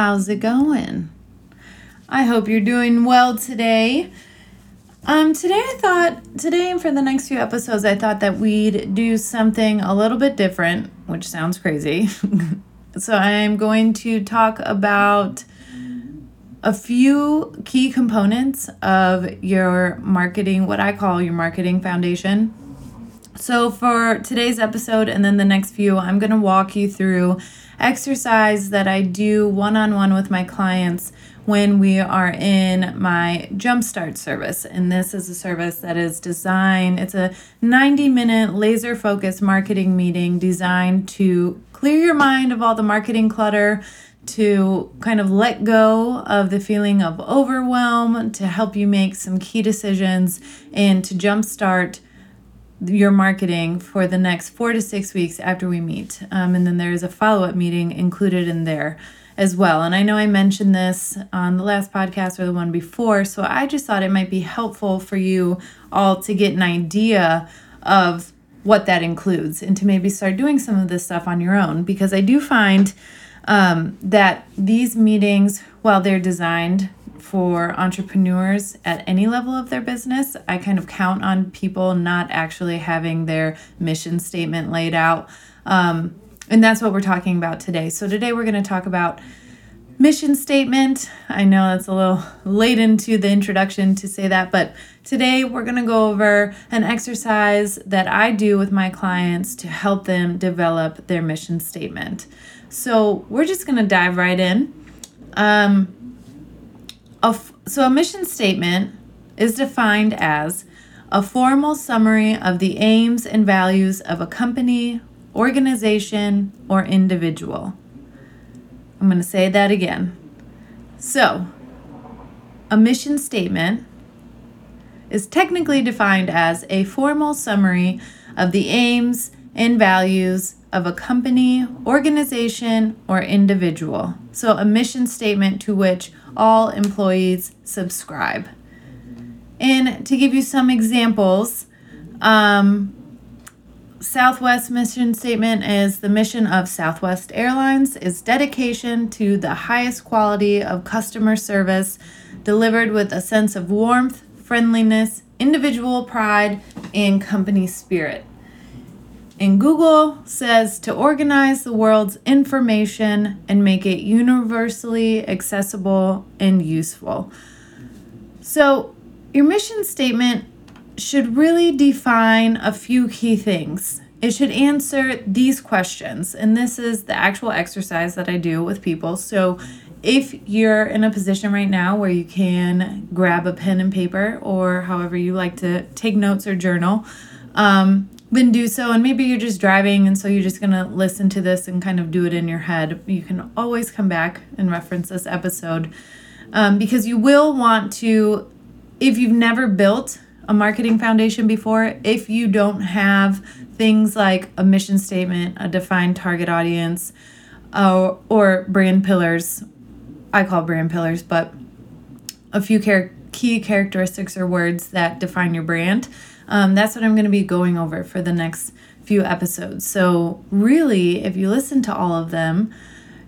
How's it going? I hope you're doing well today. Um, today I thought, today and for the next few episodes, I thought that we'd do something a little bit different, which sounds crazy. so I'm going to talk about a few key components of your marketing, what I call your marketing foundation. So, for today's episode and then the next few, I'm going to walk you through exercise that I do one on one with my clients when we are in my Jumpstart service. And this is a service that is designed, it's a 90 minute laser focused marketing meeting designed to clear your mind of all the marketing clutter. To kind of let go of the feeling of overwhelm, to help you make some key decisions, and to jumpstart your marketing for the next four to six weeks after we meet. Um, and then there is a follow up meeting included in there as well. And I know I mentioned this on the last podcast or the one before, so I just thought it might be helpful for you all to get an idea of what that includes and to maybe start doing some of this stuff on your own because I do find um, that these meetings, while they're designed for entrepreneurs at any level of their business. I kind of count on people not actually having their mission statement laid out. Um, and that's what we're talking about today. So, today we're going to talk about mission statement. I know that's a little late into the introduction to say that, but today we're going to go over an exercise that I do with my clients to help them develop their mission statement. So, we're just going to dive right in. Um, a f- so, a mission statement is defined as a formal summary of the aims and values of a company, organization, or individual. I'm going to say that again. So, a mission statement is technically defined as a formal summary of the aims and values of a company, organization, or individual. So, a mission statement to which all employees subscribe. And to give you some examples, um, Southwest mission statement is the mission of Southwest Airlines is dedication to the highest quality of customer service delivered with a sense of warmth, friendliness, individual pride, and company spirit. And Google says to organize the world's information and make it universally accessible and useful. So, your mission statement should really define a few key things. It should answer these questions, and this is the actual exercise that I do with people. So, if you're in a position right now where you can grab a pen and paper, or however you like to take notes or journal, um, then do so. And maybe you're just driving, and so you're just going to listen to this and kind of do it in your head. You can always come back and reference this episode um, because you will want to, if you've never built a marketing foundation before, if you don't have things like a mission statement, a defined target audience, uh, or brand pillars, I call brand pillars, but a few key characteristics or words that define your brand um, that's what I'm going to be going over for the next few episodes. So, really, if you listen to all of them,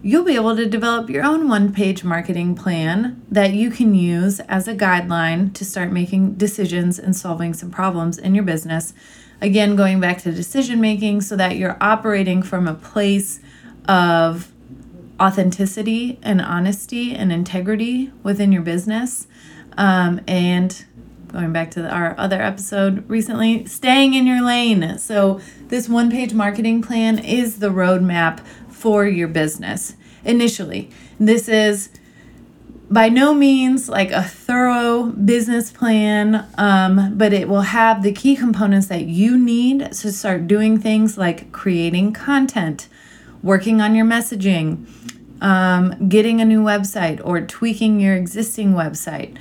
you'll be able to develop your own one page marketing plan that you can use as a guideline to start making decisions and solving some problems in your business. Again, going back to decision making so that you're operating from a place of authenticity and honesty and integrity within your business. Um, and going back to our other episode recently, staying in your lane. So, this one page marketing plan is the roadmap for your business initially. This is by no means like a thorough business plan, um, but it will have the key components that you need to start doing things like creating content, working on your messaging, um, getting a new website or tweaking your existing website.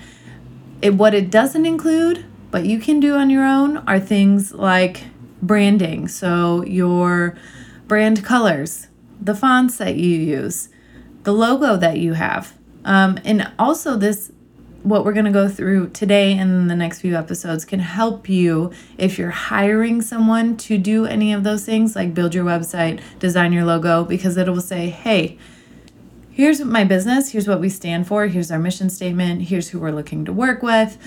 It, what it doesn't include, but you can do on your own, are things like branding. So, your brand colors, the fonts that you use, the logo that you have. Um, and also, this what we're going to go through today and the next few episodes can help you if you're hiring someone to do any of those things, like build your website, design your logo, because it will say, hey, here's my business, here's what we stand for, here's our mission statement, here's who we're looking to work with,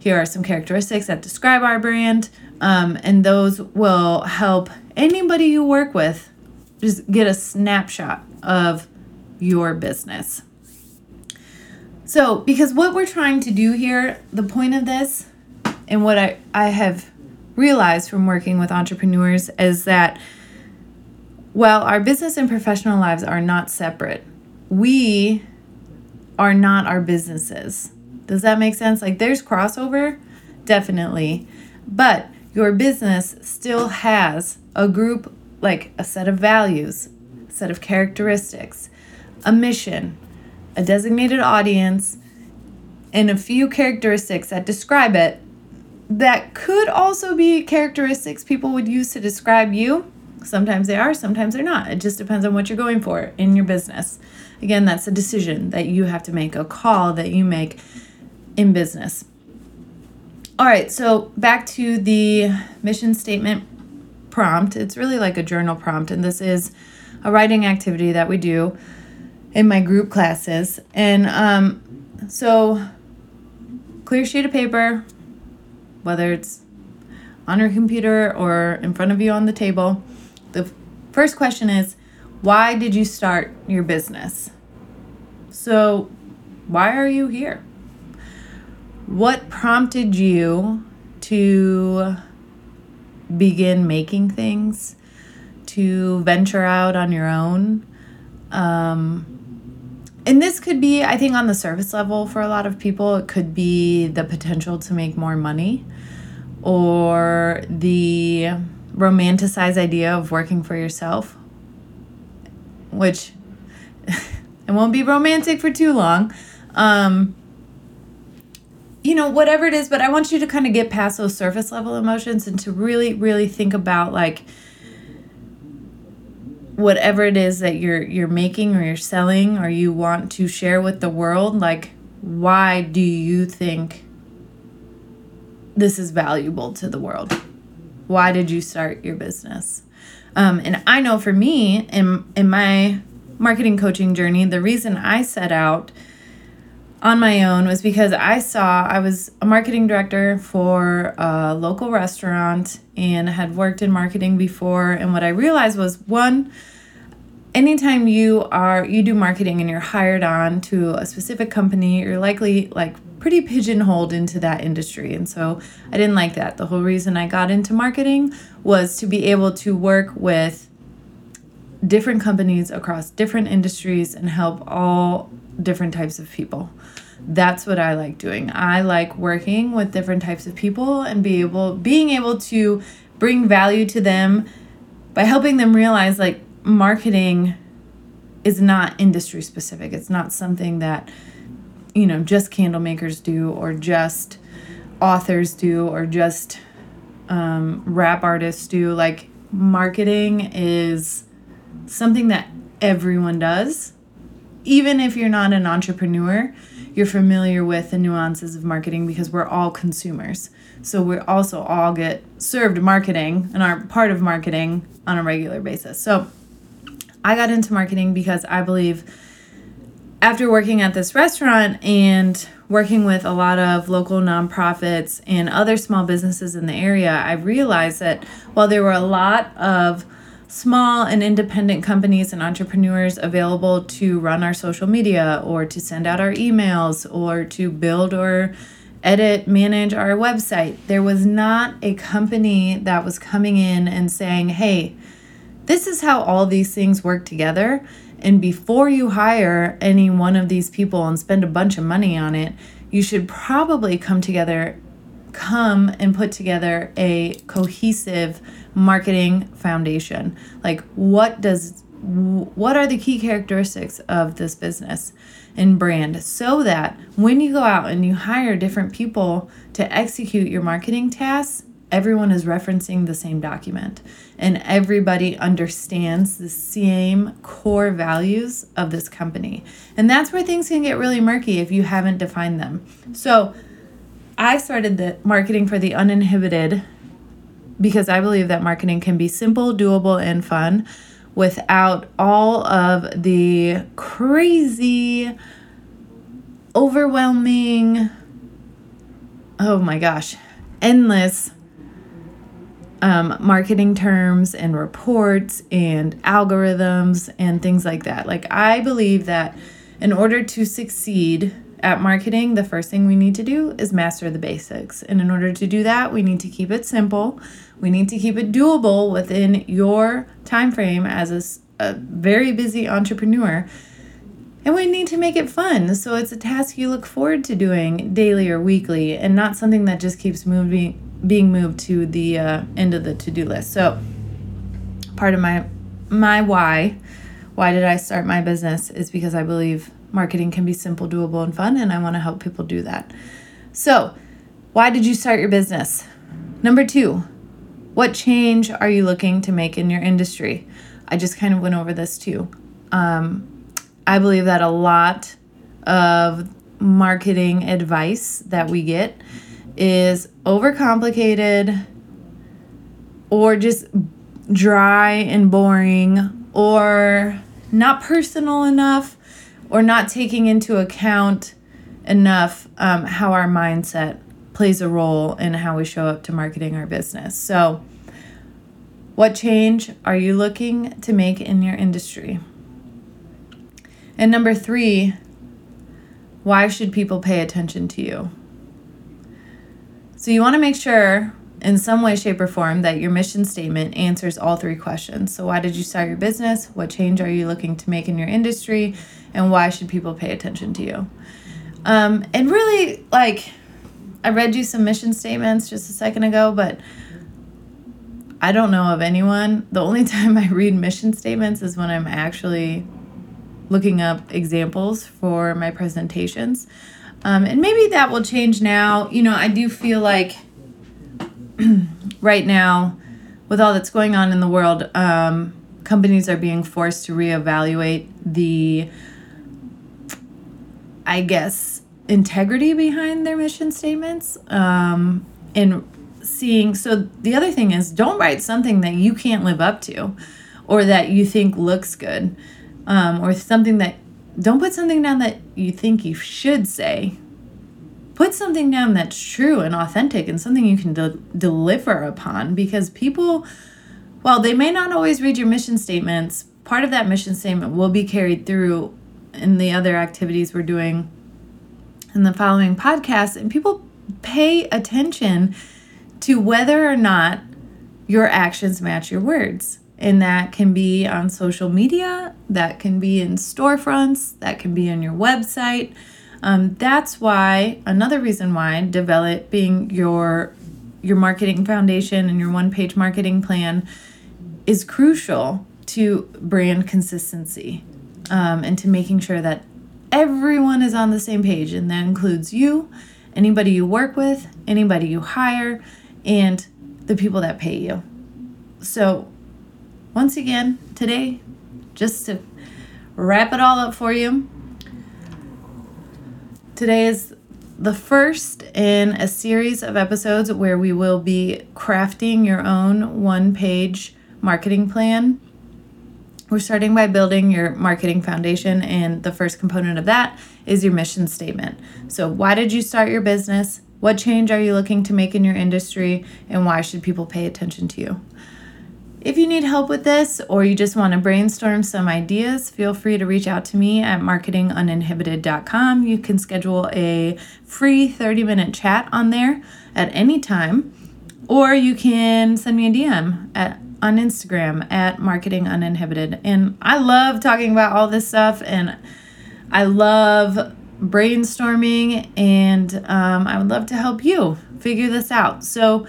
here are some characteristics that describe our brand. Um, and those will help anybody you work with just get a snapshot of your business. So, because what we're trying to do here, the point of this, and what I, I have realized from working with entrepreneurs is that while our business and professional lives are not separate, we are not our businesses. Does that make sense? Like there's crossover, definitely, but your business still has a group, like a set of values, set of characteristics, a mission, a designated audience, and a few characteristics that describe it that could also be characteristics people would use to describe you. Sometimes they are, sometimes they're not. It just depends on what you're going for in your business. Again, that's a decision that you have to make, a call that you make in business. All right, so back to the mission statement prompt. It's really like a journal prompt, and this is a writing activity that we do in my group classes. And um, so, clear sheet of paper, whether it's on your computer or in front of you on the table. First question is why did you start your business? So, why are you here? What prompted you to begin making things, to venture out on your own? Um, and this could be, I think, on the surface level for a lot of people, it could be the potential to make more money or the romanticized idea of working for yourself, which it won't be romantic for too long. Um, you know, whatever it is, but I want you to kind of get past those surface level emotions and to really, really think about like, whatever it is that you're you're making or you're selling or you want to share with the world like why do you think this is valuable to the world why did you start your business um, and i know for me in in my marketing coaching journey the reason i set out on my own was because I saw I was a marketing director for a local restaurant and had worked in marketing before. And what I realized was one, anytime you are you do marketing and you're hired on to a specific company, you're likely like pretty pigeonholed into that industry. And so I didn't like that. The whole reason I got into marketing was to be able to work with different companies across different industries and help all different types of people that's what I like doing. I like working with different types of people and be able being able to bring value to them by helping them realize like marketing is not industry specific. It's not something that you know just candle makers do or just authors do or just um, rap artists do. Like marketing is something that everyone does, even if you're not an entrepreneur you're familiar with the nuances of marketing because we're all consumers. So we also all get served marketing and are part of marketing on a regular basis. So I got into marketing because I believe after working at this restaurant and working with a lot of local nonprofits and other small businesses in the area, I realized that while there were a lot of small and independent companies and entrepreneurs available to run our social media or to send out our emails or to build or edit, manage our website. There was not a company that was coming in and saying, hey, this is how all these things work together. And before you hire any one of these people and spend a bunch of money on it, you should probably come together, come and put together a cohesive marketing foundation. Like, what does what are the key characteristics of this business and brand so that when you go out and you hire different people to execute your marketing tasks, everyone is referencing the same document and everybody understands the same core values of this company. And that's where things can get really murky if you haven't defined them. So, I started the marketing for the uninhibited because I believe that marketing can be simple, doable, and fun without all of the crazy, overwhelming, oh my gosh, endless um, marketing terms and reports and algorithms and things like that. Like, I believe that in order to succeed at marketing, the first thing we need to do is master the basics. And in order to do that, we need to keep it simple. We need to keep it doable within your time frame as a, a very busy entrepreneur. And we need to make it fun. So it's a task you look forward to doing daily or weekly and not something that just keeps moving being moved to the uh, end of the to-do list. So part of my my why why did I start my business is because I believe marketing can be simple, doable, and fun, and I want to help people do that. So, why did you start your business? Number two, what change are you looking to make in your industry? I just kind of went over this too. Um, I believe that a lot of marketing advice that we get is overcomplicated or just dry and boring or not personal enough or not taking into account enough um, how our mindset plays a role in how we show up to marketing our business. So, what change are you looking to make in your industry? And number three, why should people pay attention to you? So, you want to make sure in some way, shape, or form that your mission statement answers all three questions. So, why did you start your business? What change are you looking to make in your industry? And why should people pay attention to you? Um, and really, like, I read you some mission statements just a second ago, but I don't know of anyone. The only time I read mission statements is when I'm actually looking up examples for my presentations. Um, and maybe that will change now. You know, I do feel like right now, with all that's going on in the world, um, companies are being forced to reevaluate the, I guess, integrity behind their mission statements. Um, and seeing, so the other thing is don't write something that you can't live up to or that you think looks good um, or something that, don't put something down that you think you should say. Put something down that's true and authentic and something you can de- deliver upon because people while they may not always read your mission statements part of that mission statement will be carried through in the other activities we're doing in the following podcast. And people pay attention to whether or not your actions match your words and that can be on social media that can be in storefronts that can be on your website. Um, that's why another reason why developing your your marketing foundation and your one page marketing plan is crucial to brand consistency um, and to making sure that everyone is on the same page. And that includes you anybody you work with anybody you hire and the people that pay you. So once again today just to wrap it all up for you Today is the first in a series of episodes where we will be crafting your own one page marketing plan. We're starting by building your marketing foundation, and the first component of that is your mission statement. So, why did you start your business? What change are you looking to make in your industry? And why should people pay attention to you? If you need help with this or you just want to brainstorm some ideas, feel free to reach out to me at marketinguninhibited.com. You can schedule a free 30 minute chat on there at any time, or you can send me a DM at on Instagram at marketinguninhibited. And I love talking about all this stuff and I love brainstorming and um, I would love to help you figure this out. So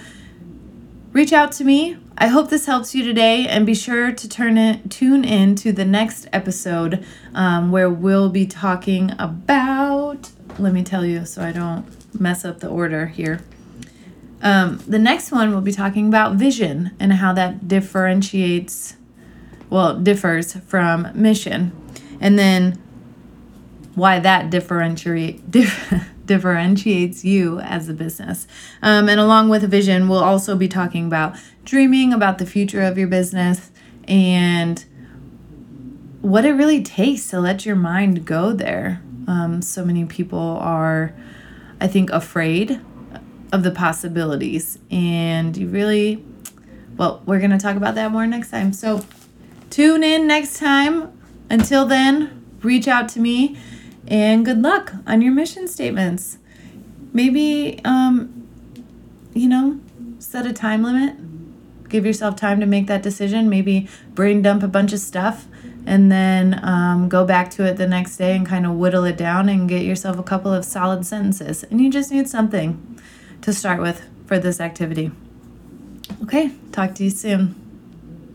reach out to me. I hope this helps you today, and be sure to turn it tune in to the next episode um, where we'll be talking about. Let me tell you, so I don't mess up the order here. Um, the next one we'll be talking about vision and how that differentiates, well, differs from mission, and then why that differentiate dif- differentiates you as a business. Um, and along with vision, we'll also be talking about dreaming about the future of your business and what it really takes to let your mind go there. Um, so many people are, I think, afraid of the possibilities, and you really, well, we're going to talk about that more next time. So tune in next time. Until then, reach out to me and good luck on your mission statements. Maybe, um, you know, set a time limit. Give yourself time to make that decision. Maybe brain dump a bunch of stuff and then um, go back to it the next day and kind of whittle it down and get yourself a couple of solid sentences. And you just need something to start with for this activity. Okay, talk to you soon.